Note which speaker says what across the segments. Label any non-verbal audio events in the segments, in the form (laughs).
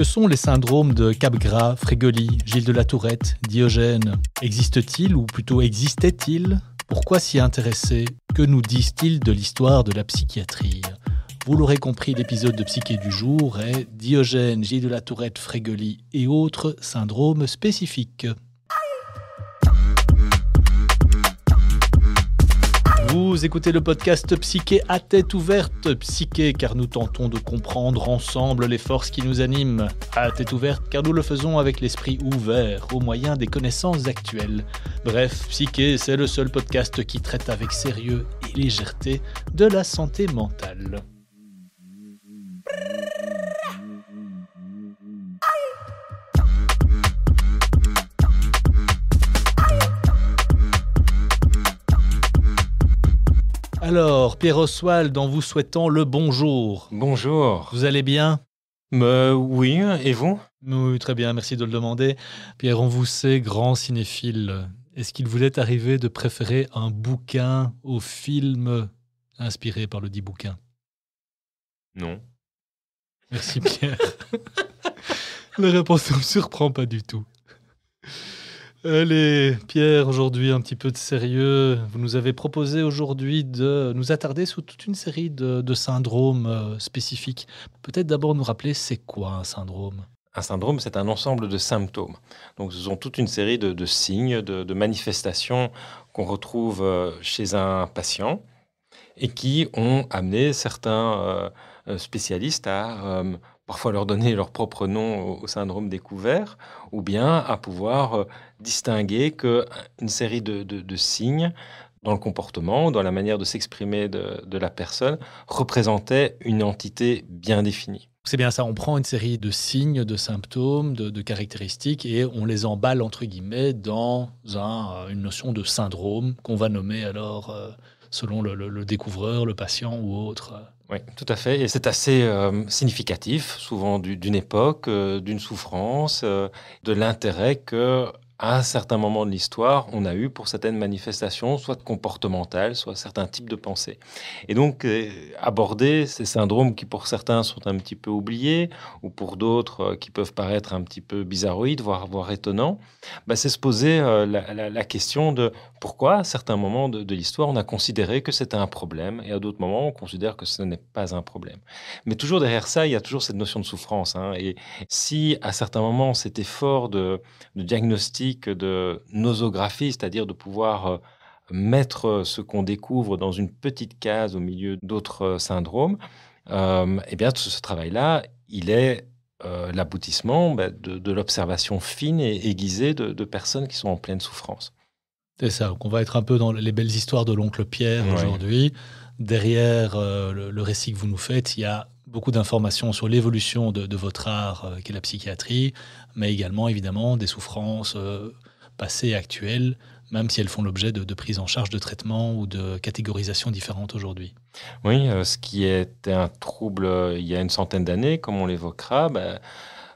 Speaker 1: Que sont les syndromes de Capgras, Frégoli, Gilles de la Tourette, Diogène? Existe-t-il ou plutôt existait-il? Pourquoi s'y intéresser? Que nous disent-ils de l'histoire de la psychiatrie? Vous l'aurez compris, l'épisode de Psyché du jour est Diogène, Gilles de la Tourette, Frégoli et autres syndromes spécifiques. Vous écoutez le podcast Psyché à tête ouverte, Psyché car nous tentons de comprendre ensemble les forces qui nous animent, à tête ouverte car nous le faisons avec l'esprit ouvert au moyen des connaissances actuelles. Bref, Psyché, c'est le seul podcast qui traite avec sérieux et légèreté de la santé mentale. Alors, Pierre Oswald, en vous souhaitant le bonjour.
Speaker 2: Bonjour.
Speaker 1: Vous allez bien?
Speaker 2: Euh, Oui, et vous?
Speaker 1: Oui, très bien, merci de le demander. Pierre, on vous sait grand cinéphile. Est-ce qu'il vous est arrivé de préférer un bouquin au film inspiré par le dit bouquin?
Speaker 2: Non.
Speaker 1: Merci Pierre. (laughs) La réponse ne me surprend pas du tout. Allez, Pierre, aujourd'hui un petit peu de sérieux. Vous nous avez proposé aujourd'hui de nous attarder sur toute une série de, syndromes euh, spécifiques. Peut-être d'abord nous rappeler c'est quoi un syndrome?
Speaker 2: Un syndrome, c'est un ensemble de symptômes. Donc, ce sont toute une série de, signes, de, manifestations qu'on retrouve euh, chez un patient et qui ont amené certains euh, spécialistes à parfois leur donner leur propre nom au, syndrome découvert, ou bien à pouvoir euh, distinguer qu'une série de, signes dans le comportement, dans la manière de s'exprimer de, la personne, représentaient une entité bien définie.
Speaker 1: C'est bien ça, on prend une série de signes, de symptômes, de, caractéristiques et on les emballe entre guillemets dans un, une notion de syndrome qu'on va nommer alors euh, selon le, découvreur, le patient ou autre.
Speaker 2: Oui, tout à fait. Et c'est assez euh, significatif, souvent d'une époque, euh, d'une souffrance, euh, de l'intérêt que à un certain moment de l'histoire, on a eu pour certaines manifestations, soit comportementales, soit certains types de pensées. Et donc, euh, aborder ces syndromes qui pour certains sont un petit peu oubliés, ou pour d'autres euh, qui peuvent paraître un petit peu bizarroïdes, voire, étonnants, bah, c'est se poser euh, la, question de pourquoi à certains moments de, l'histoire, on a considéré que c'était un problème, et à d'autres moments, on considère que ce n'est pas un problème. Mais toujours derrière ça, il y a toujours cette notion de souffrance. Hein. et si à certains moments, cet effort de diagnostic de nosographie, c'est-à-dire de pouvoir euh, mettre ce qu'on découvre dans une petite case au milieu d'autres euh, syndromes, euh, eh bien, ce, travail-là, il est l'aboutissement bah, de, l'observation fine et aiguisée de, personnes qui sont en pleine souffrance.
Speaker 1: C'est ça. Donc on va être un peu dans les belles histoires de l'oncle Pierre aujourd'hui. Derrière le, récit que vous nous faites, il y a beaucoup d'informations sur l'évolution de, votre art, euh, qui est la psychiatrie, mais également évidemment des souffrances euh, passées et actuelles, même si elles font l'objet de, prise en charge de traitements ou de catégorisation différentes aujourd'hui.
Speaker 2: Oui, euh, ce qui était un trouble il y a une centaine d'années, comme on l'évoquera, ben,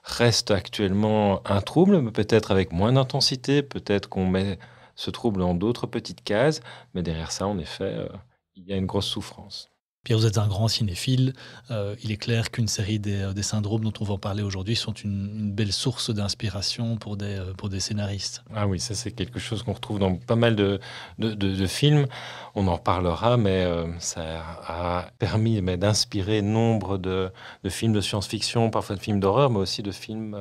Speaker 2: reste actuellement un trouble, mais peut-être avec moins d'intensité, peut-être qu'on met ce trouble dans d'autres petites cases, mais derrière ça, en effet, il y a une grosse souffrance.
Speaker 1: Pierre, vous êtes un grand cinéphile. Euh, il est clair qu'une série euh, des, syndromes dont on va en parler aujourd'hui sont une, belle source d'inspiration pour des, euh, pour des scénaristes.
Speaker 2: Ah oui, ça c'est quelque chose qu'on retrouve dans pas mal de, de, films. On en parlera, mais ça a permis d'inspirer nombre de, films de science-fiction, parfois de films d'horreur, mais aussi de films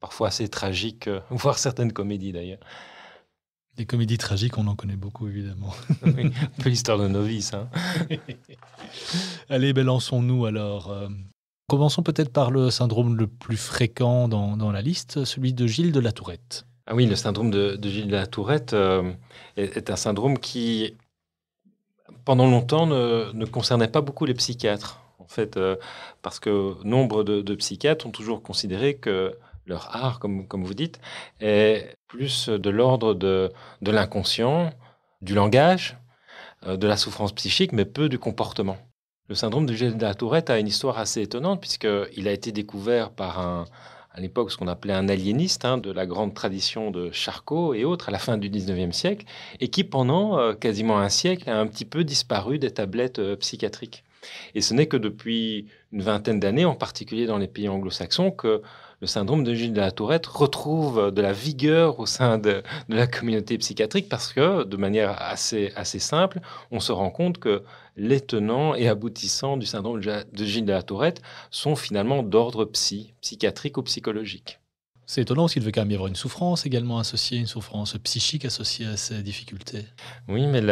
Speaker 2: parfois assez tragiques, (laughs) voire certaines comédies d'ailleurs.
Speaker 1: Des comédies tragiques, on en connaît beaucoup, évidemment. (laughs)
Speaker 2: un peu l'histoire de novice. Hein. (laughs)
Speaker 1: Allez, ben lançons-nous alors. Euh, commençons peut-être par le syndrome le plus fréquent dans, la liste, celui de Gilles de la Tourette.
Speaker 2: Ah oui, le syndrome de, Gilles de la Tourette euh, est, un syndrome qui, pendant longtemps, ne, concernait pas beaucoup les psychiatres. En fait, euh, parce que nombre de psychiatres ont toujours considéré que leur art, comme, vous dites, est plus de l'ordre de, l'inconscient, du langage, euh, de la souffrance psychique, mais peu du comportement. Le syndrome de Gilles de la Tourette a une histoire assez étonnante, puisqu'il a été découvert par un, à l'époque ce qu'on appelait un aliéniste hein, de la grande tradition de Charcot et autres à la fin du 19e siècle, et qui pendant euh, quasiment un siècle a un petit peu disparu des tablettes euh, psychiatriques. Et ce n'est que depuis une vingtaine d'années, en particulier dans les pays anglo-saxons, que le syndrome de Gilles de la Tourette retrouve de la vigueur au sein de, la communauté psychiatrique parce que, de manière assez, assez simple, on se rend compte que les tenants et aboutissants du syndrome de Gilles de la Tourette sont finalement d'ordre psy, psychiatrique ou psychologique.
Speaker 1: C'est étonnant parce qu'il devait quand même y avoir une souffrance également associée, une souffrance psychique associée à ces difficultés.
Speaker 2: Oui, mais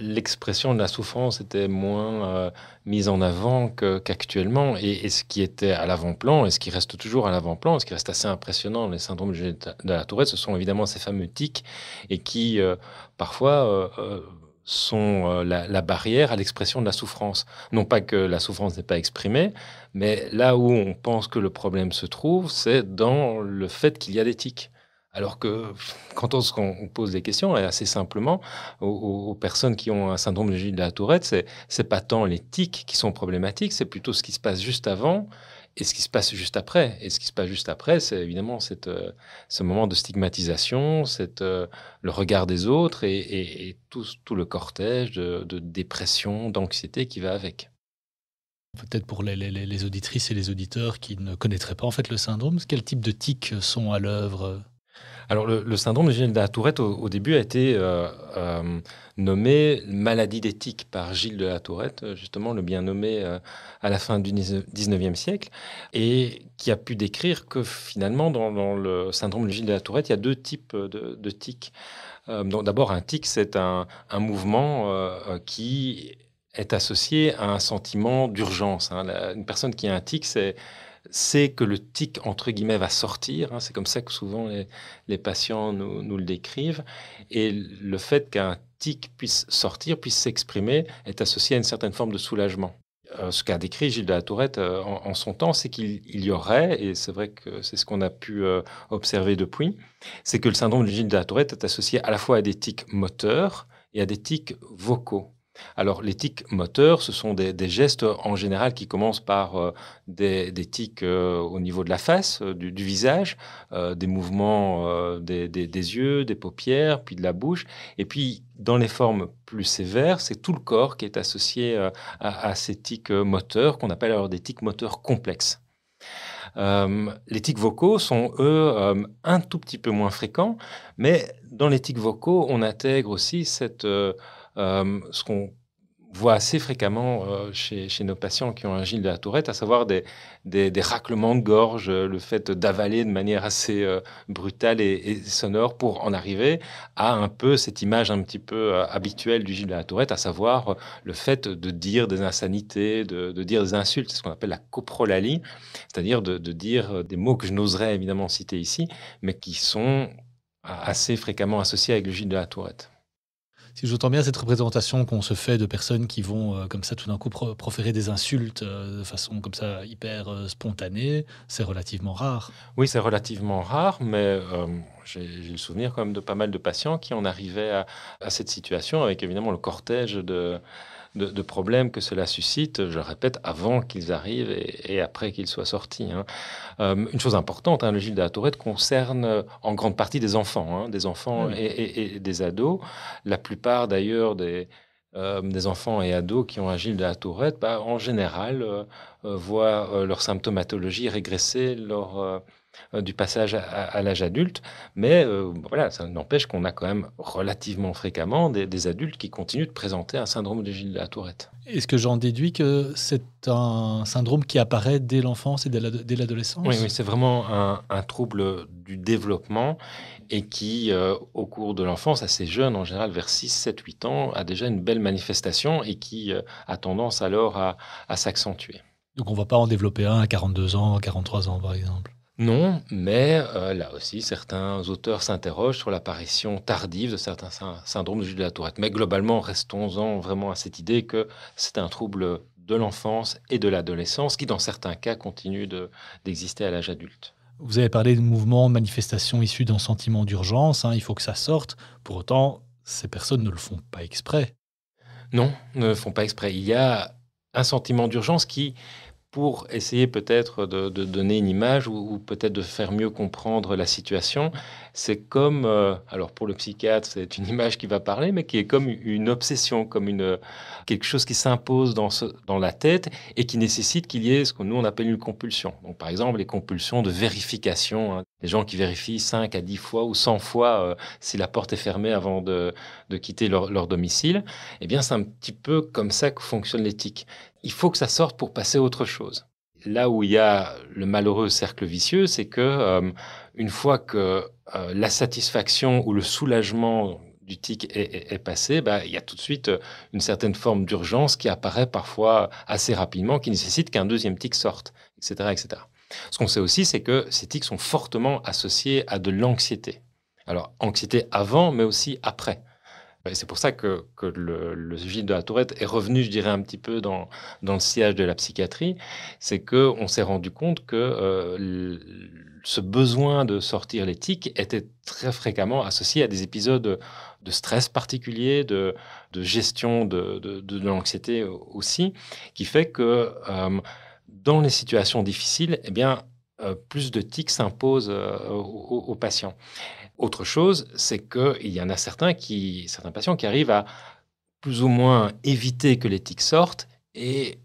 Speaker 2: l'expression de la souffrance était moins euh, mise en avant qu'actuellement. et, ce qui était à l'avant-plan, et ce qui reste toujours à l'avant-plan, ce qui reste assez impressionnant, les syndromes de la Tourette, ce sont évidemment ces fameux tics, et qui euh, parfois... Euh, sont euh, la, barrière à l'expression de la souffrance. Non pas que la souffrance n'est pas exprimée, mais là où on pense que le problème se trouve, c'est dans le fait qu'il y a tics. Alors que (laughs) quand on, pose des questions, et assez simplement, aux, personnes qui ont un syndrome de Gilles de la Tourette, c'est, c'est pas tant les tics qui sont problématiques, c'est plutôt ce qui se passe juste avant et ce qui se passe juste après. Et ce qui se passe juste après, c'est évidemment euh, ce moment de stigmatisation, cette, euh, le regard des autres et, tout, le cortège de, dépression, d'anxiété qui va avec.
Speaker 1: Peut-être pour les, les, auditrices et les auditeurs qui ne connaîtraient pas en fait le syndrome, quel type de tics sont à l'œuvre
Speaker 2: alors, le, syndrome de Gilles de la Tourette, au, début, a été euh, euh, nommé maladie d'éthique par Gilles de la Tourette, euh, justement, le bien nommé à la fin du 19e siècle, et qui a pu décrire que finalement, dans, le syndrome de Gilles de la Tourette, il y a deux types de, tics. D'abord, un tic, c'est un, mouvement qui est associé à un sentiment d'urgence. Hein. Une personne qui a un tic, c'est c'est que le tic, entre guillemets, va sortir. Hein. c'est comme ça que souvent les, patients nous, le décrivent. Et le fait qu'un tic puisse sortir, puisse s'exprimer, est associé à une certaine forme de soulagement. Euh, ce qu'a décrit Gilles de la Tourette euh, en, son temps, c'est qu'il y aurait, et c'est vrai que c'est ce qu'on a pu euh, observer depuis, c'est que le syndrome de Gilles de la Tourette est associé à la fois à des tics moteurs et à des tics vocaux. Alors, les tics moteurs, ce sont des, gestes en général qui commencent par euh, des, tics euh, au niveau de la face, euh, du, visage, des mouvements des, yeux, des paupières, puis de la bouche. Et puis, dans les formes plus sévères, c'est tout le corps qui est associé à, ces tics moteurs, qu'on appelle alors des tics moteurs complexes. les tics vocaux sont, eux, un tout petit peu moins fréquents, mais dans les tics vocaux, on intègre aussi cette ce qu'on voit assez fréquemment euh, chez, nos patients qui ont un Gilles de la Tourette, à savoir des, raclements de gorge, euh, le fait d'avaler de manière assez brutale et, sonore pour en arriver à un peu cette image un petit peu habituelle du Gilles de la Tourette, à savoir le fait de dire des insanités, de, dire des insultes, c'est ce qu'on appelle la coprolalie, c'est-à-dire de, de dire des mots que je n'oserais évidemment citer ici, mais qui sont assez fréquemment associés avec le Gilles de la Tourette
Speaker 1: si j'entends bien cette représentation qu'on se fait de personnes qui vont euh, comme ça tout d'un coup proférer des insultes euh, de façon comme ça hyper euh, spontanée, c'est relativement rare.
Speaker 2: Oui, c'est relativement rare, mais j'ai le souvenir quand même de pas mal de patients qui en arrivaient à, à cette situation avec évidemment le cortège de de, problèmes que cela suscite, je le répète, avant qu'ils arrivent et, après qu'ils soient sortis. Hein. Euh, une chose importante, hein, le Gilles de la Tourette concerne euh, en grande partie des enfants, hein, des enfants et, des ados. La plupart d'ailleurs des, euh, des enfants et ados qui ont un Gilles de la Tourette, bah, en général, voient leur symptomatologie régresser leur du passage à, l'âge adulte. Mais euh, voilà, ça n'empêche qu'on a quand même relativement fréquemment des, adultes qui continuent de présenter un syndrome de Gilles de la Tourette.
Speaker 1: Est-ce que j'en déduis que c'est un syndrome qui apparaît dès l'enfance et dès l'adolescence?
Speaker 2: Oui, c'est vraiment un, trouble du développement et qui, euh, au cours de l'enfance, assez jeune, en général vers 6, 7, 8 ans, a déjà une belle manifestation et qui a tendance alors à, à s'accentuer.
Speaker 1: Donc on ne va pas en développer un à 42 ans, 43 ans par exemple?
Speaker 2: Non, mais euh, là aussi, certains auteurs s'interrogent sur l'apparition tardive de certains syndromes de Gilles de la Tourette. Mais globalement, restons-en vraiment à cette idée que c'est un trouble de l'enfance et de l'adolescence qui, dans certains cas, continue d'exister à l'âge adulte.
Speaker 1: Vous avez parlé de mouvements, de manifestations issues d'un sentiment d'urgence. Hein, il faut que ça sorte. Pour autant, ces personnes ne le font pas exprès.
Speaker 2: Non, ne le font pas exprès. Il y a un sentiment d'urgence qui pour essayer peut-être de, donner une image ou, peut-être de faire mieux comprendre la situation. C'est comme, euh, alors pour le psychiatre, c'est une (laughs) image qui va parler, mais qui est comme une obsession, comme une, quelque chose qui s'impose dans, dans la tête et qui nécessite qu'il y ait ce que nous on appelle une compulsion. Donc par exemple les compulsions de vérification, hein. les gens qui vérifient 5 à 10 fois ou 100 fois euh, si la porte est fermée avant de, quitter leur, leur domicile, eh bien c'est un petit peu comme ça que fonctionne l'éthique il faut que ça sorte pour passer à autre chose. Là où il y a le malheureux cercle vicieux, c'est que euh, une fois que euh, la satisfaction ou le soulagement du tic est, passé, bah, il y a tout de suite euh, une certaine forme d'urgence qui apparaît parfois assez rapidement, qui nécessite qu'un deuxième tic sorte, etc., etc. Ce qu'on sait aussi, c'est que ces tics sont fortement associés à de l'anxiété. Alors, anxiété avant, mais aussi après. C'est pour ça que, le, le, de la tourette est revenu, je dirais, un petit peu dans, le sillage de la psychiatrie. C'est qu'on s'est rendu compte que euh, ce besoin de sortir l'éthique était très fréquemment associé à des épisodes de stress particulier, de, gestion de, l'anxiété aussi, qui fait que euh, dans les situations difficiles, eh bien, euh, plus de tics s'imposent aux patients. Autre chose, c'est qu'il y en a certains, qui, certains patients qui arrivent à plus ou moins éviter que les tics sortent et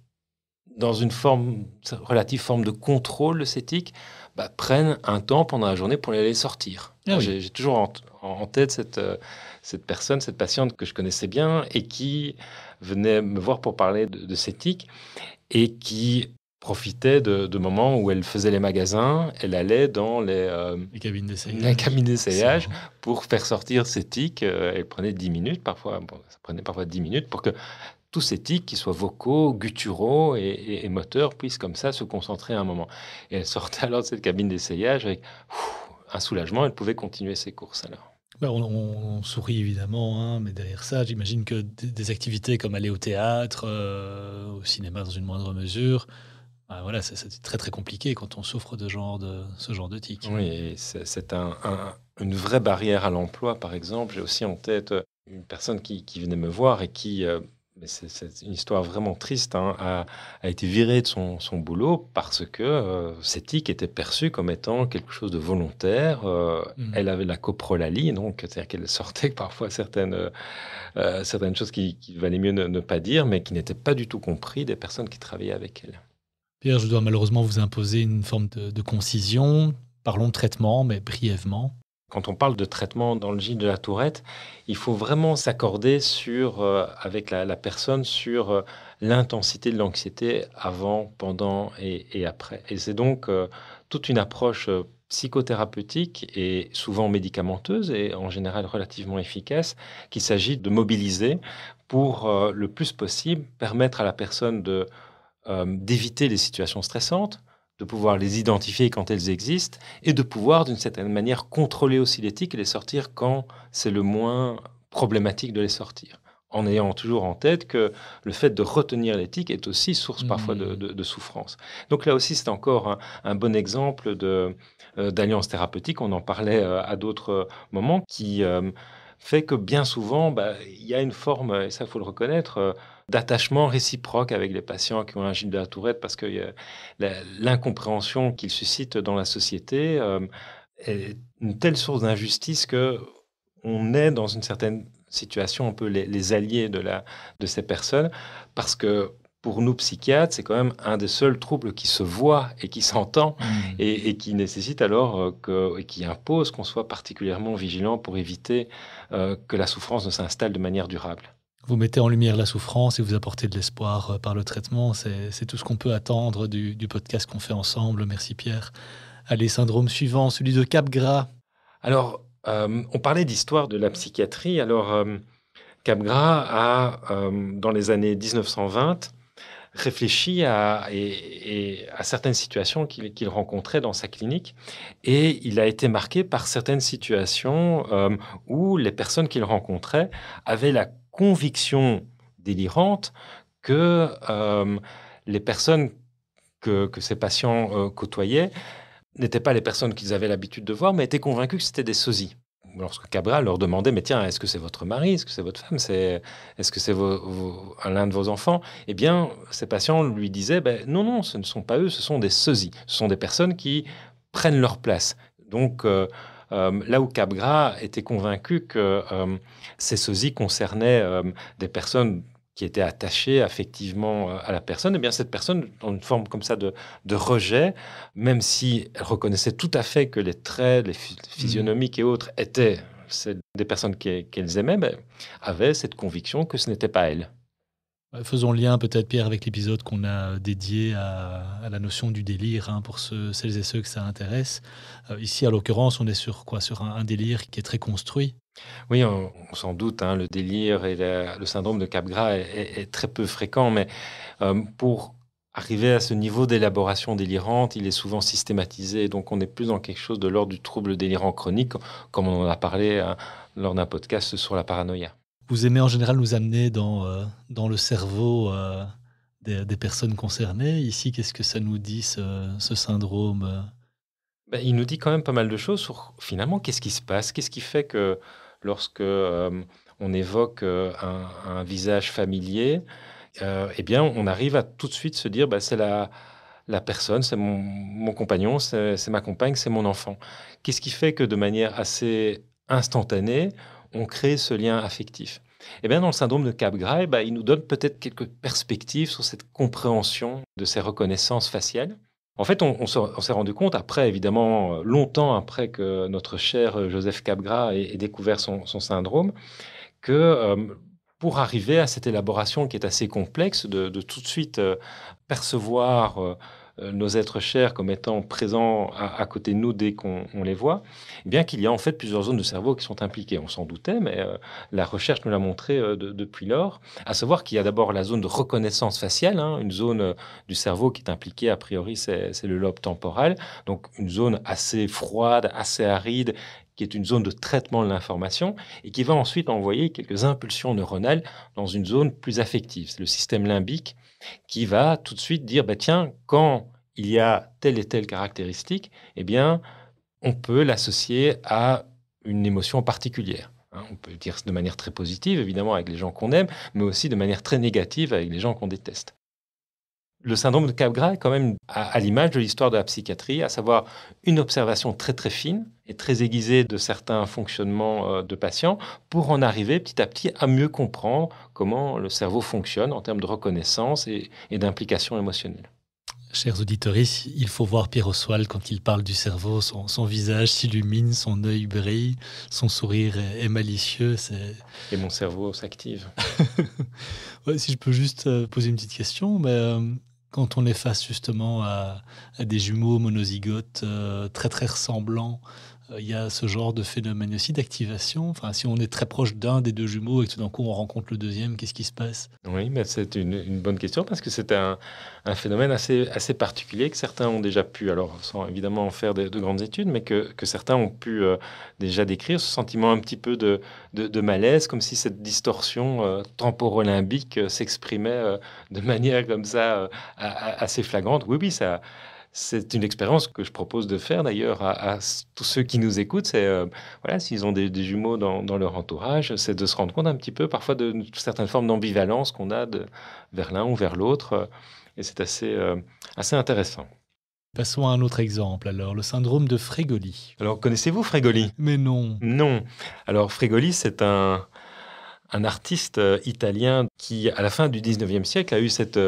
Speaker 2: dans une forme, relative forme de contrôle de ces tics, bah, prennent un temps pendant la journée pour les sortir. Ah j'ai toujours en, tête cette, euh, cette personne, cette patiente que je connaissais bien et qui venait me voir pour parler de, de ces tics et qui profitait de, moments où elle faisait les magasins, elle allait dans les, euh,
Speaker 1: cabines
Speaker 2: d'essayage pour faire sortir ses tics. Euh, elle prenait 10 minutes, parfois, ça prenait parfois 10 minutes pour que tous ces tics, qui soient vocaux, gutturaux et, moteurs, puissent comme ça se concentrer un moment. Et elle sortait (laughs) alors de cette cabine d'essayage avec un soulagement, elle pouvait continuer ses courses alors.
Speaker 1: Bah, on, sourit évidemment, hein, mais derrière ça, j'imagine que des, activités comme aller au théâtre, euh, au cinéma dans une moindre mesure, bah, voilà, c'est très très compliqué quand on souffre de, genre de ce genre de tic.
Speaker 2: Oui, c'est une vraie barrière à l'emploi, par exemple. J'ai aussi en tête euh, une personne qui, venait me voir et qui, euh, c'est une histoire vraiment triste, hein, a, été virée de son, boulot parce que euh, ces tics étaient perçus comme étant quelque chose de volontaire. Mmh. Elle avait la coprolalie, donc c'est-à-dire qu'elle sortait (laughs) parfois certaines, certaines choses qu'il qui valait mieux ne, ne, pas dire, mais qui n'étaient pas du tout compris des personnes qui travaillaient avec elle.
Speaker 1: Pierre, je dois malheureusement vous imposer une forme de, concision. Parlons de traitement, mais brièvement.
Speaker 2: Quand on parle de traitement dans le gîte de la tourette, il faut vraiment s'accorder sur, euh, avec la, personne sur euh, l'intensité de l'anxiété avant, pendant et, après. Et c'est donc euh, toute une approche psychothérapeutique et souvent médicamenteuse et en général relativement efficace qu'il s'agit de mobiliser pour le plus possible permettre à la personne de euh, d'éviter les situations stressantes, de pouvoir les identifier quand elles existent et de pouvoir d'une certaine manière contrôler aussi l'éthique et les sortir quand c'est le moins problématique de les sortir en ayant toujours en tête que le fait de retenir l'éthique est aussi source parfois de, mmh. souffrance. Donc là aussi, c'est encore un, bon exemple de, euh, d'alliance thérapeutique, on en parlait euh, à d'autres moments, qui fait que bien souvent, bah, il y a une forme, et ça il faut le reconnaître, d'attachement réciproque avec les patients qui ont un la Tourette parce que l'incompréhension qu'ils suscitent dans la société euh, est une telle source d'injustice que on est dans une certaine situation un peu les, alliés de, la, de ces personnes parce que pour nous psychiatres, c'est quand même un des seuls troubles qui se voit et qui s'entend mmh. et, qui nécessite alors euh, que, et qui impose qu'on soit particulièrement vigilant pour éviter euh, que la souffrance ne s'installe de manière durable.
Speaker 1: Vous mettez en lumière la souffrance et vous apportez de l'espoir euh, par le traitement. C'est tout ce qu'on peut attendre du, podcast qu'on fait ensemble. Merci Pierre. Allez, syndrome suivant, celui de Capgras.
Speaker 2: Alors, euh, on parlait d'histoire de la psychiatrie. Alors, euh, Capgras a, dans les années 1920, réfléchi à, à certaines situations qu'il rencontrait dans sa clinique et il a été marqué par certaines situations où les personnes qu'il rencontrait avaient la conviction délirante que euh, les personnes que, ces patients euh, côtoyaient n'étaient pas les personnes qu'ils avaient l'habitude de voir, mais étaient convaincus que c'était des sosies. lorsque Cabral leur demandait, mais tiens, est-ce que c'est votre mari, est-ce que c'est votre femme, est-ce que c'est l'un de vos enfants? Eh bien, ces patients lui disaient, ben, non, non, ce ne sont pas eux, ce sont des sosies, ce sont des personnes qui prennent leur place. Donc, euh, euh, là où Cabral était convaincu que euh, ces sosies concernaient des personnes qui était attaché affectivement euh, à la personne, et eh bien cette personne, dans une forme comme ça de, de rejet, même si elle reconnaissait tout à fait que les traits, les physionomiques et autres étaient des personnes qu'elles aimaient, ben, avait cette conviction que ce n'était pas elle.
Speaker 1: Faisons lien peut-être, Pierre, avec l'épisode qu'on a dédié à, la notion du délire, hein, pour ceux, celles et ceux que ça intéresse. Euh, ici, à l'occurrence, on est sur quoi? Sur un, délire qui est très construit.
Speaker 2: Oui, on, s'en doute, hein, le délire et le syndrome de Capgras est, très peu fréquent, mais euh, pour arriver à ce niveau d'élaboration délirante, il est souvent systématisé, donc on est plus dans quelque chose de l'ordre du trouble délirant chronique, comme on en a parlé hein, lors d'un podcast sur la paranoïa.
Speaker 1: Vous aimez en général nous amener dans, euh, dans le cerveau euh, des, personnes concernées. Ici, qu'est-ce que ça nous dit, ce, syndrome
Speaker 2: ben, Il nous dit quand même pas mal de choses sur finalement qu'est-ce qui se passe, qu'est-ce qui fait que lorsque euh, on évoque euh, un, visage familier, euh, eh bien, on arrive à tout de suite se dire, bah, c'est la, la personne, c'est mon, compagnon, c'est ma compagne, c'est mon enfant. Qu'est-ce qui fait que de manière assez instantanée, on crée ce lien affectif eh bien, dans le syndrome de Capgras, bah, il nous donne peut-être quelques perspectives sur cette compréhension de ces reconnaissances faciales. En fait, on, s'est rendu compte, après, évidemment, longtemps après que notre cher euh, Joseph Capgras ait, découvert son, syndrome, que euh, pour arriver à cette élaboration qui est assez complexe, de, tout de suite percevoir euh, nos êtres chers comme étant présents à, côté de nous dès qu'on les voit, eh bien qu'il y a en fait plusieurs zones de cerveau qui sont impliquées. On s'en doutait, mais euh, la recherche nous l'a montré euh, depuis lors. À savoir qu'il y a d'abord la zone de reconnaissance faciale, hein, une zone du cerveau qui est impliquée, a priori, c'est le lobe temporal, donc une zone assez froide, assez aride, qui est une zone de traitement de l'information et qui va ensuite envoyer quelques impulsions neuronales dans une zone plus affective. C'est le système limbique qui va tout de suite dire, bah, tiens, quand il y a telle et telle caractéristique, eh bien, on peut l'associer à une émotion particulière. Hein. On peut dire de manière très positive, évidemment, avec les gens qu'on aime, mais aussi de manière très négative avec les gens qu'on déteste. Le syndrome de Capgras est quand même à, l'image de l'histoire de la psychiatrie, à savoir une observation très très fine et très aiguisée de certains fonctionnements euh, de patients pour en arriver petit à petit à mieux comprendre comment le cerveau fonctionne en termes de reconnaissance et, d'implication émotionnelle.
Speaker 1: Chers auditeurs, il faut voir Pierre Oswald quand il parle du cerveau. Son, visage s'illumine, son œil brille, son sourire est, malicieux.
Speaker 2: Et mon cerveau s'active. (laughs)
Speaker 1: si je peux juste euh, poser une petite question, mais euh, quand on est face justement à, des jumeaux monozygotes euh, très très ressemblants, il y a ce genre de phénomène aussi d'activation. Enfin, si on est très proche d'un des deux jumeaux et que tout d'un coup on rencontre le deuxième, qu'est-ce qui se passe?
Speaker 2: Oui, mais c'est une, bonne question parce que c'est un, phénomène assez, assez particulier que certains ont déjà pu, alors sans évidemment en faire de, grandes études, mais que, certains ont pu euh, déjà décrire, ce sentiment un petit peu de, de, malaise, comme si cette distorsion euh, temporolimbique s'exprimait de (laughs) manière comme ça assez flagrante. Oui, oui, ça c'est une expérience que je propose de faire d'ailleurs à, tous ceux qui nous écoutent. C'est euh, voilà, s'ils ont des, jumeaux dans, leur entourage, c'est de se rendre compte un petit peu parfois de, certaines formes d'ambivalence qu'on a de, vers l'un ou vers l'autre. Et c'est assez, euh, assez intéressant.
Speaker 1: Passons à un autre exemple, alors, le syndrome de Frégoli.
Speaker 2: Alors, connaissez-vous Frégoli?
Speaker 1: Mais non.
Speaker 2: Non. Alors, Frégoli, c'est un, un artiste euh, italien qui, à la fin du 19e siècle, a eu cette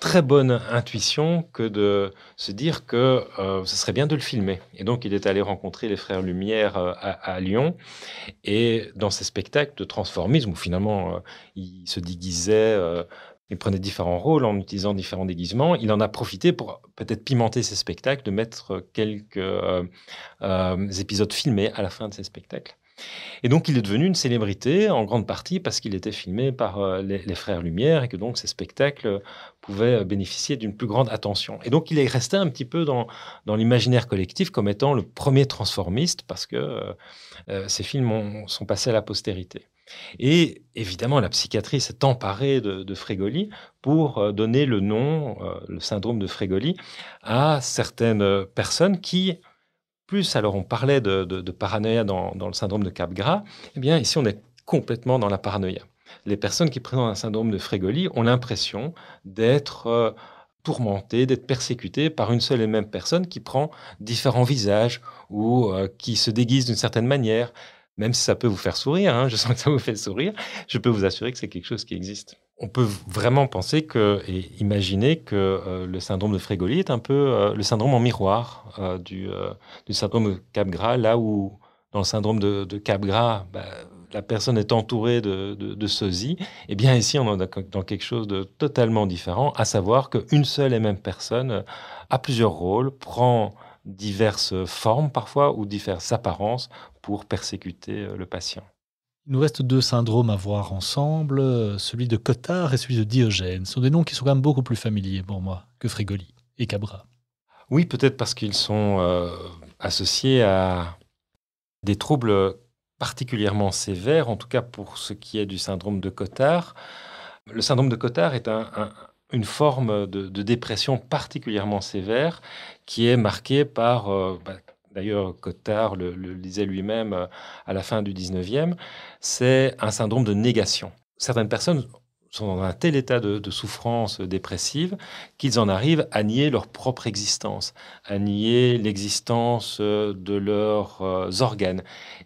Speaker 2: très bonne intuition que de se dire que euh, ce serait bien de le filmer. Et donc, il est allé rencontrer les frères Lumière euh, à, Lyon. Et dans ces spectacles de transformisme, où finalement, euh, il se déguisait, il prenait différents rôles en utilisant différents déguisements, il en a profité pour peut-être pimenter ses spectacles, de mettre quelques épisodes filmés à la fin de ses spectacles. Et donc, il est devenu une célébrité, en grande partie parce qu'il était filmé par euh, les, frères Lumière et que donc ces spectacles pouvaient bénéficier d'une plus grande attention. Et donc, il est resté un petit peu dans, l'imaginaire collectif comme étant le premier transformiste parce que euh, euh, ces films sont passés à la postérité. Et évidemment, la psychiatrie s'est emparée de, Frégoli pour donner le nom, le syndrome de Frégoli, à certaines personnes qui plus, alors on parlait de, paranoïa dans, le syndrome de Capgras, eh bien ici on est complètement dans la paranoïa. Les personnes qui présentent un syndrome de Frégoli ont l'impression d'être euh, tourmentées, d'être persécutées par une seule et même personne qui prend différents visages ou euh, qui se déguise d'une certaine manière. Même si ça peut vous faire sourire, hein, je sens que ça vous fait sourire, je peux vous assurer que c'est quelque chose qui existe on peut vraiment penser que, et imaginer que euh, le syndrome de Frégoli est un peu euh, le syndrome en miroir euh, du, syndrome de Capgras, là où dans le syndrome de, de Capgras, bah, la personne est entourée de, de, sosie, et eh bien ici on est dans quelque chose de totalement différent, à savoir qu'une seule et même personne a plusieurs rôles, prend diverses formes parfois ou diverses apparences pour persécuter le patient.
Speaker 1: Il nous reste deux syndromes à voir ensemble, celui de Cotard et celui de Diogène. Ce sont des noms qui sont quand même beaucoup plus familiers pour moi que Frégoli et Cabra.
Speaker 2: Oui, peut-être parce qu'ils sont euh, associés à des troubles particulièrement sévères, en tout cas pour ce qui est du syndrome de Cotard. Le syndrome de Cotard est une forme de, dépression particulièrement sévère qui est marquée par, euh, bah, d'ailleurs Cotard le, disait lui-même euh, à la fin du 19e, c'est un syndrome de négation. Certaines personnes sont dans un tel état de, souffrance dépressive qu'ils en arrivent à nier leur propre existence, à nier l'existence euh, de leurs euh, organes.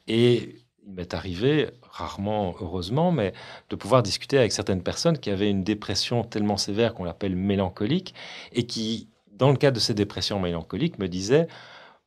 Speaker 2: Et il m'est arrivé, rarement heureusement, mais de pouvoir discuter avec certaines personnes qui avaient une dépression tellement sévère qu'on l'appelle mélancolique, et qui, dans le cadre de ces dépressions mélancoliques, me disaient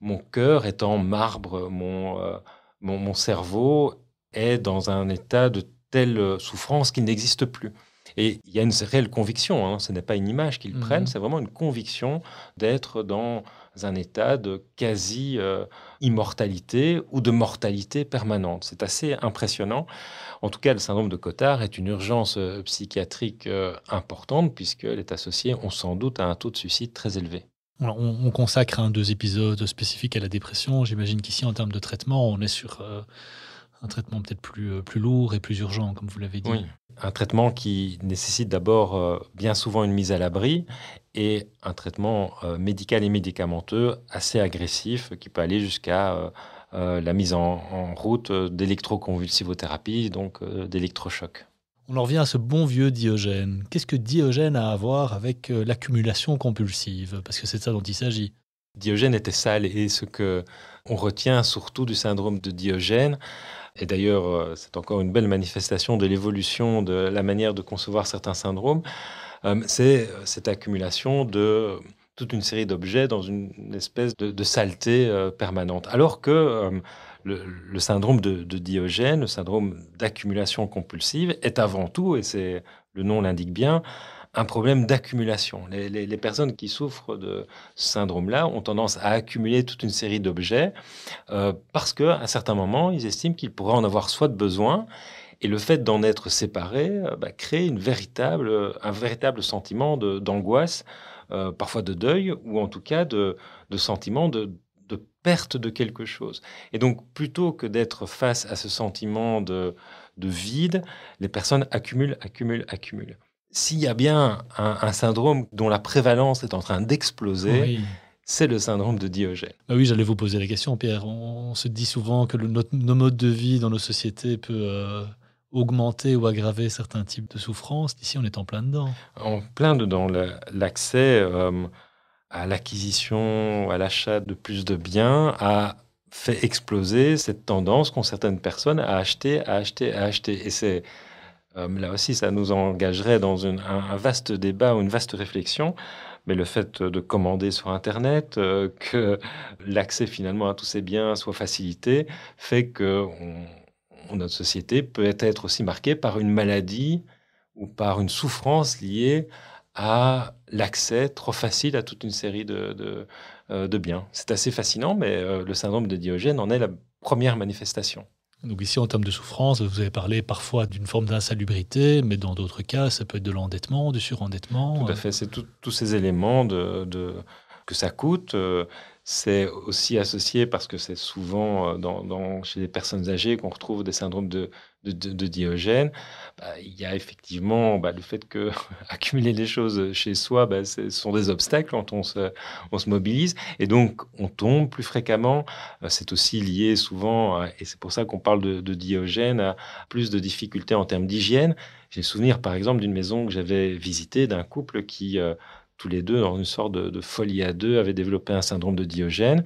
Speaker 2: mon cœur est en marbre, euh, mon, mon, cerveau est dans un état de telle euh, souffrance qu'il n'existe plus. Et il y a une réelle conviction, hein, ce n'est pas une image qu'ils prennent, mmh c'est vraiment une conviction d'être dans un état de quasi-immortalité euh, ou de mortalité permanente. C'est assez impressionnant. En tout cas, le syndrome de Cotard est une urgence psychiatrique importante puisqu'elle est associée, on sans doute, à un taux de suicide très élevé
Speaker 1: on, consacre un, deux épisodes spécifiques à la dépression. J'imagine qu'ici, en termes de traitement, on est sur euh, un traitement peut-être plus, euh, plus lourd et plus urgent, comme vous l'avez dit.
Speaker 2: Oui, un traitement qui nécessite d'abord euh, bien souvent une mise à l'abri et un traitement médical et médicamenteux assez agressif qui peut aller jusqu'à la mise en, en route d'électroconvulsivothérapie, donc d'électrochoc.
Speaker 1: On en revient à ce bon vieux Diogène. Qu'est-ce que Diogène a à voir avec euh, l'accumulation compulsive? Parce que c'est de ça dont il s'agit.
Speaker 2: Diogène était sale et ce que on retient surtout du syndrome de Diogène, et d'ailleurs euh, c'est encore une belle manifestation de l'évolution de la manière de concevoir certains syndromes, euh, c'est cette accumulation de toute une série d'objets dans une espèce de, saleté permanente. Alors que le, syndrome de, Diogène, le syndrome d'accumulation compulsive, est avant tout, et c'est le nom l'indique bien, un problème d'accumulation. Les, personnes qui souffrent de ce syndrome-là ont tendance à accumuler toute une série d'objets euh, parce qu'à un certain moment, ils estiment qu'ils pourraient en avoir soit de besoin, et le fait d'en être séparés euh, bah, crée une véritable, un véritable sentiment d'angoisse, euh, parfois de deuil, ou en tout cas de, de sentiment de, perte de quelque chose. Et donc, plutôt que d'être face à ce sentiment de, vide, les personnes accumulent, accumulent, accumulent. S'il y a bien un, syndrome dont la prévalence est en train d'exploser, c'est le syndrome de Diogène.
Speaker 1: Ah oui, j'allais vous poser la question, Pierre. On, se dit souvent que le, nos modes de vie dans nos sociétés peut euh, augmenter ou aggraver certains types de souffrances. Ici, on est en plein dedans.
Speaker 2: En plein dedans. L'accès euh, à l'acquisition, à l'achat de plus de biens, a fait exploser cette tendance qu'ont certaines personnes à acheter, à acheter, à acheter. Et c'est euh, là aussi, ça nous engagerait dans un, vaste débat ou une vaste réflexion. Mais le fait de commander sur Internet, euh, que l'accès finalement à tous ces biens soit facilité, fait que notre société peut être aussi marquée par une maladie ou par une souffrance liée à l'accès trop facile à toute une série de, euh, biens. C'est assez fascinant, mais euh, le syndrome de Diogène en est la première manifestation.
Speaker 1: Donc ici, en termes de souffrance, vous avez parlé parfois d'une forme d'insalubrité, mais dans d'autres cas, ça peut être de l'endettement, du surendettement.
Speaker 2: Tout à fait, c'est tous ces éléments de, que ça coûte. C'est aussi associé parce que c'est souvent dans, chez les personnes âgées qu'on retrouve des syndromes de, de, Diogène. Bah, il y a effectivement bah, le fait que (laughs) accumuler les choses chez soi, bah, ce sont des obstacles quand on se, mobilise. Et donc, on tombe plus fréquemment. C'est aussi lié souvent, et c'est pour ça qu'on parle de, Diogène, à plus de difficultés en termes d'hygiène. J'ai souvenir, par exemple, d'une maison que j'avais visitée d'un couple qui tous les deux, dans une sorte de, folie à deux, avaient développé un syndrome de Diogène.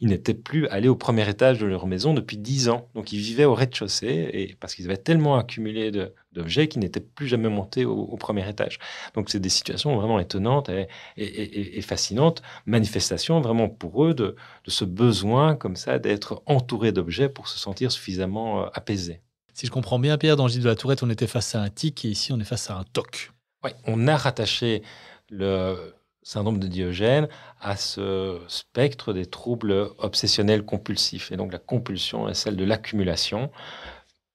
Speaker 2: Ils n'étaient plus allés au premier étage de leur maison depuis dix ans. Donc ils vivaient au rez-de-chaussée et parce qu'ils avaient tellement accumulé d'objets qu'ils n'étaient plus jamais montés au, premier étage. Donc c'est des situations vraiment étonnantes et, fascinantes, manifestations vraiment pour eux de, ce besoin comme ça d'être entouré d'objets pour se sentir suffisamment euh, apaisé.
Speaker 1: Si je comprends bien, Pierre, dans Gilles de la Tourette, on était face à un tic et ici on est face à un toc.
Speaker 2: Oui, on a rattaché le syndrome de Diogène à ce spectre des troubles obsessionnels compulsifs. Et donc la compulsion est celle de l'accumulation,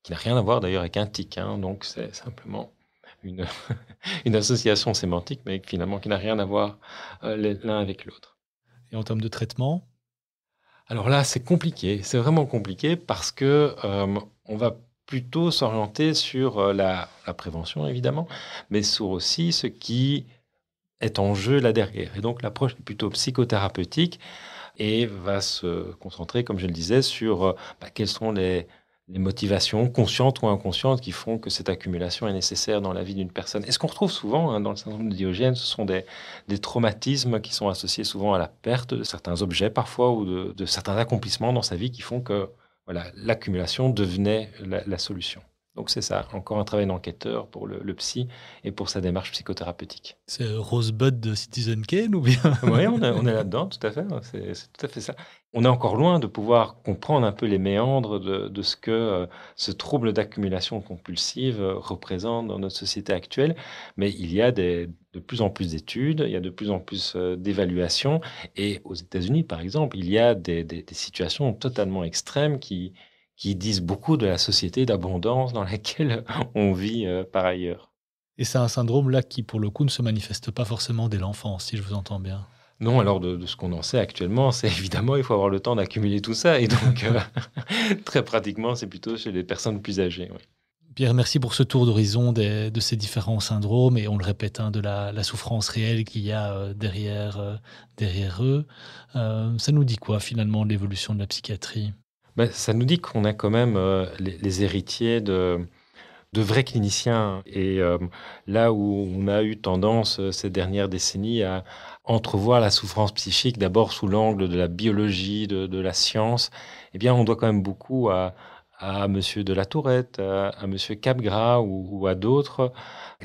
Speaker 2: qui n'a rien à voir d'ailleurs avec un tic. Hein. donc c'est simplement une, (laughs) une, association sémantique, mais finalement qui n'a rien à voir euh, l'un avec l'autre.
Speaker 1: Et en termes de traitement?
Speaker 2: Alors là, c'est compliqué. C'est vraiment compliqué parce que euh, on va plutôt s'orienter sur euh, la, la, prévention, évidemment, mais sur aussi ce qui est en jeu là derrière. Et donc l'approche est plutôt psychothérapeutique et va se concentrer, comme je le disais, sur euh, bah, quelles sont les, motivations conscientes ou inconscientes qui font que cette accumulation est nécessaire dans la vie d'une personne. Et ce qu'on retrouve souvent hein, dans le syndrome de Diogène, ce sont des, traumatismes qui sont associés souvent à la perte de certains objets parfois ou de, certains accomplissements dans sa vie qui font que voilà, l'accumulation devenait la solution. Donc c'est ça, encore un travail d'enquêteur pour le, psy et pour sa démarche psychothérapeutique.
Speaker 1: C'est Rosebud de Citizen Kane ou bien? (laughs)
Speaker 2: Oui, on, est (laughs) là-dedans, tout à fait. C'est tout à fait ça. On est encore loin de pouvoir comprendre un peu les méandres de, ce que euh, ce trouble d'accumulation compulsive euh, représente dans notre société actuelle, mais il y a de plus en plus d'études, il y a de plus en plus euh, d'évaluations, et aux États-Unis, par exemple, il y a des situations totalement extrêmes qui qui disent beaucoup de la société d'abondance dans laquelle (laughs) on vit euh, par ailleurs.
Speaker 1: Et c'est un syndrome là qui, pour le coup, ne se manifeste pas forcément dès l'enfance, si je vous entends bien.
Speaker 2: Non, alors de, ce qu'on en sait actuellement, c'est (laughs) évidemment, il faut avoir le temps d'accumuler tout ça. Et donc, euh, (laughs) très pratiquement, c'est plutôt chez les personnes plus âgées.
Speaker 1: Pierre, merci pour ce tour d'horizon de ces différents syndromes et on le répète, hein, de la, souffrance réelle qu'il y a euh, derrière, derrière eux. ça nous dit quoi finalement de l'évolution de la psychiatrie?
Speaker 2: Bah, ça nous dit qu'on a quand même euh, les, héritiers de, de vrais cliniciens. Et euh, là où on a eu tendance euh, ces dernières décennies à entrevoir la souffrance psychique, d'abord sous l'angle de la biologie, de, de, la science, eh bien, on doit quand même beaucoup à, à Monsieur de la Tourette, à, à Monsieur Capgras ou, à d'autres,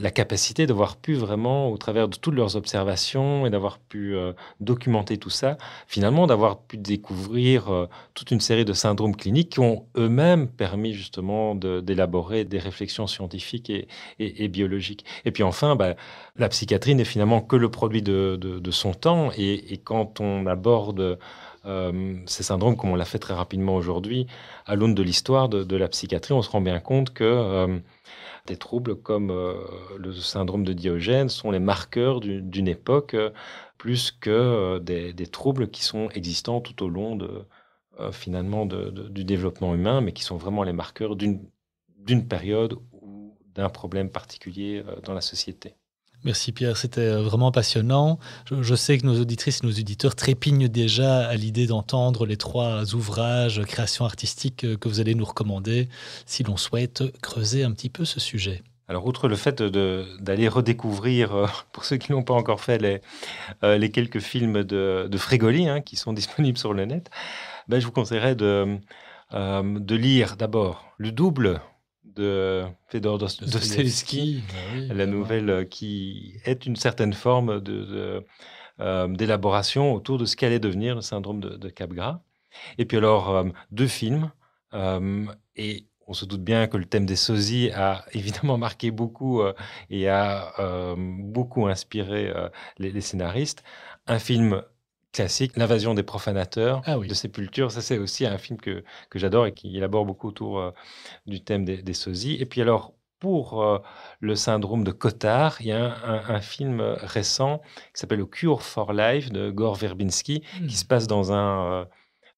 Speaker 2: la capacité d'avoir pu vraiment, au travers de toutes leurs observations et d'avoir pu euh, documenter tout ça, finalement d'avoir pu découvrir euh, toute une série de syndromes cliniques qui ont eux-mêmes permis justement d'élaborer des réflexions scientifiques et, biologiques. Et puis enfin, bah, la psychiatrie n'est finalement que le produit de, de, son temps et, et, quand on aborde euh, ces syndromes, comme on l'a fait très rapidement aujourd'hui, à l'aune de l'histoire de, la psychiatrie, on se rend bien compte que des troubles comme euh, le syndrome de Diogène sont les marqueurs d'une époque euh, plus que euh, des, troubles qui sont existants tout au long de, finalement du développement humain, mais qui sont vraiment les marqueurs d'une période ou d'un problème particulier dans la société.
Speaker 1: Merci Pierre, c'était euh, vraiment passionnant. Je, sais que nos auditrices et nos auditeurs trépignent déjà à l'idée d'entendre les trois ouvrages, créations artistiques euh, que vous allez nous recommander si l'on souhaite creuser un petit peu ce sujet.
Speaker 2: Alors, outre le fait d'aller redécouvrir, euh, (laughs) pour ceux qui n'ont pas encore fait, les, quelques films de, de Frégoli hein, qui sont (laughs) disponibles sur le net, ben, je vous conseillerais de lire d'abord le double de Fedor Dostoevsky, bah la nouvelle euh, qui est une certaine forme de, euh, d'élaboration autour de ce qu'allait devenir le syndrome de, Capgras. Et puis alors, euh, deux films. et on se doute bien que le thème des sosies a (laughs) évidemment marqué beaucoup et a beaucoup inspiré les, les, scénaristes. Un film classique, L'invasion des profanateurs ah de Sépulture. Ça, c'est aussi un film que, que j'adore et qui élabore beaucoup autour euh, du thème des, des, sosies. Et puis alors, pour euh, le syndrome de Cotard, il y a un, film récent qui s'appelle Cure for Life de Gore Verbinski, qui hmm. se passe dans un,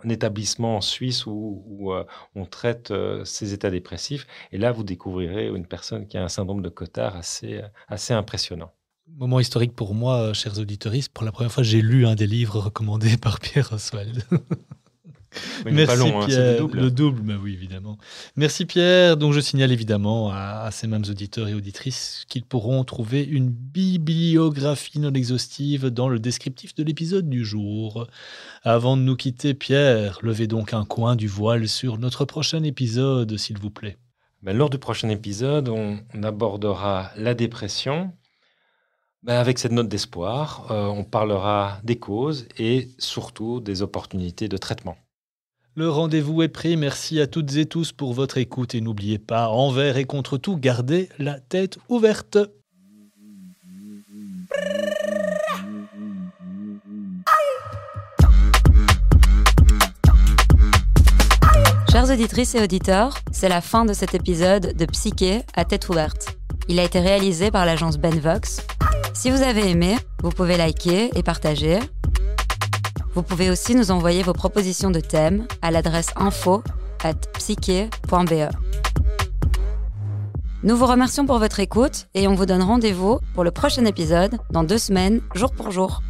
Speaker 2: établissement en Suisse où, on traite ces états dépressifs. Et là, vous découvrirez une personne qui a un syndrome de Cotard assez, assez impressionnant.
Speaker 1: Moment historique pour moi, chers auditeurs. Pour la première fois, j'ai lu un des livres recommandés (laughs) par Pierre Oswald. Merci hein, Pierre. le, double. mais oui, évidemment. Merci Pierre. Donc je signale évidemment à, ces mêmes auditeurs et auditrices qu'ils pourront trouver une bibliographie non exhaustive dans le descriptif de l'épisode du jour. Avant de nous quitter, Pierre, levez donc un coin du voile sur notre prochain épisode, s'il vous plaît.
Speaker 2: Ben, lors du prochain épisode, on, abordera la dépression, ben, avec cette note d'espoir, euh, on parlera des causes et surtout des opportunités de traitement.
Speaker 1: Le rendez-vous est pris. Merci à toutes et tous pour votre écoute et n'oubliez pas, envers et contre tout, gardez la tête ouverte.
Speaker 3: Chers auditrices et auditeurs, c'est la fin de cet épisode de Psyché à tête ouverte. Il a été réalisé par l'agence Benvox. Si vous avez aimé, vous pouvez liker et partager. Vous pouvez aussi nous envoyer vos propositions de thèmes à l'adresse info at psyche.be. Nous vous remercions pour votre écoute et on vous donne rendez-vous pour le prochain épisode dans deux semaines, jour pour jour.